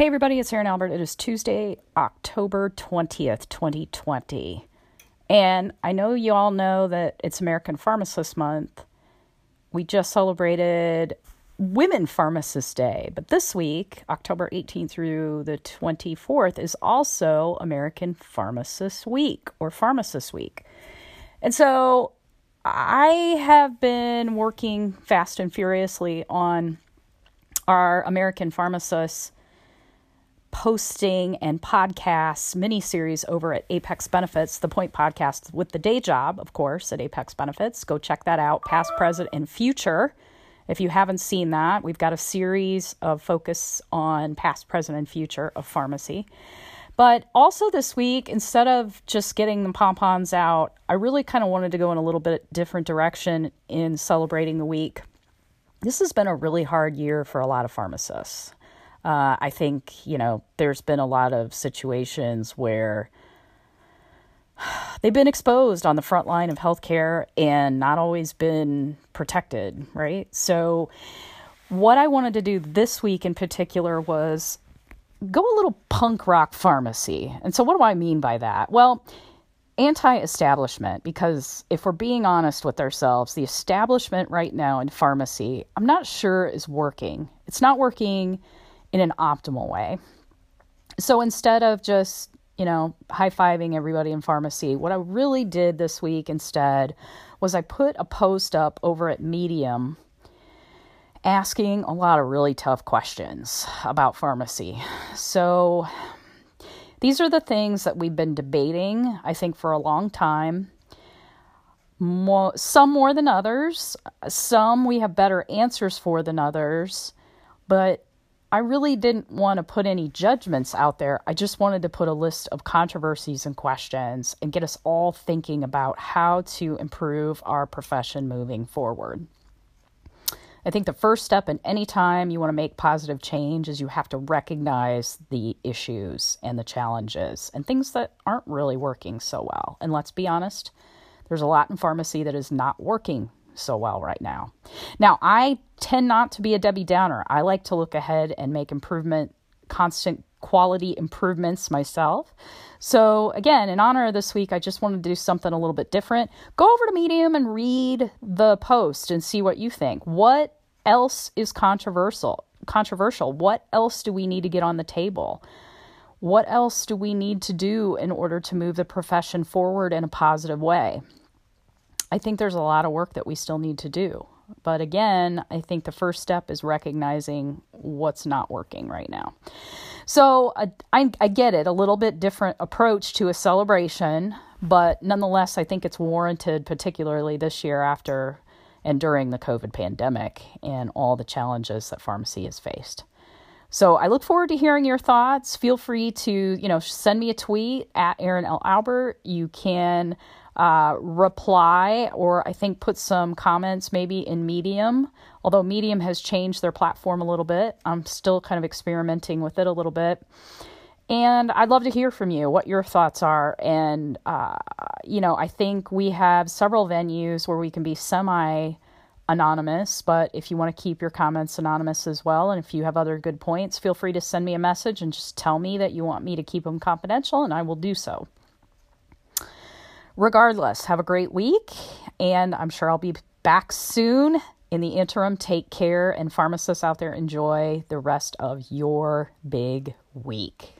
Hey, everybody, it's Erin Albert. It is Tuesday, October 20th, 2020. And I know you all know that it's American Pharmacist Month. We just celebrated Women Pharmacist Day, but this week, October 18th through the 24th, is also American Pharmacist Week or Pharmacist Week. And so I have been working fast and furiously on our American pharmacists posting and podcasts mini series over at Apex Benefits, the Point Podcast with the day job, of course, at Apex Benefits. Go check that out, past, present, and future. If you haven't seen that, we've got a series of focus on past, present, and future of pharmacy. But also this week, instead of just getting the pom poms out, I really kind of wanted to go in a little bit different direction in celebrating the week. This has been a really hard year for a lot of pharmacists. Uh, I think, you know, there's been a lot of situations where they've been exposed on the front line of healthcare and not always been protected, right? So, what I wanted to do this week in particular was go a little punk rock pharmacy. And so, what do I mean by that? Well, anti establishment, because if we're being honest with ourselves, the establishment right now in pharmacy, I'm not sure is working. It's not working in an optimal way. So instead of just, you know, high fiving everybody in pharmacy, what I really did this week instead was I put a post up over at Medium asking a lot of really tough questions about pharmacy. So these are the things that we've been debating, I think, for a long time. More, some more than others. Some we have better answers for than others. But I really didn't want to put any judgments out there. I just wanted to put a list of controversies and questions and get us all thinking about how to improve our profession moving forward. I think the first step in any time you want to make positive change is you have to recognize the issues and the challenges and things that aren't really working so well. And let's be honest, there's a lot in pharmacy that is not working so well right now. Now, I tend not to be a Debbie Downer. I like to look ahead and make improvement, constant quality improvements myself. So, again, in honor of this week, I just wanted to do something a little bit different. Go over to Medium and read the post and see what you think. What else is controversial? Controversial. What else do we need to get on the table? What else do we need to do in order to move the profession forward in a positive way? I think there's a lot of work that we still need to do. But again, I think the first step is recognizing what's not working right now. So uh, I, I get it, a little bit different approach to a celebration, but nonetheless, I think it's warranted, particularly this year after and during the COVID pandemic and all the challenges that pharmacy has faced. So I look forward to hearing your thoughts. Feel free to, you know, send me a tweet at Erin L. Albert. You can uh, reply or I think put some comments maybe in Medium. Although Medium has changed their platform a little bit, I'm still kind of experimenting with it a little bit. And I'd love to hear from you what your thoughts are. And, uh, you know, I think we have several venues where we can be semi anonymous, but if you want to keep your comments anonymous as well, and if you have other good points, feel free to send me a message and just tell me that you want me to keep them confidential, and I will do so regardless, have a great week, and I'm sure I'll be back soon. In the interim, take care, and pharmacists out there, enjoy the rest of your big week.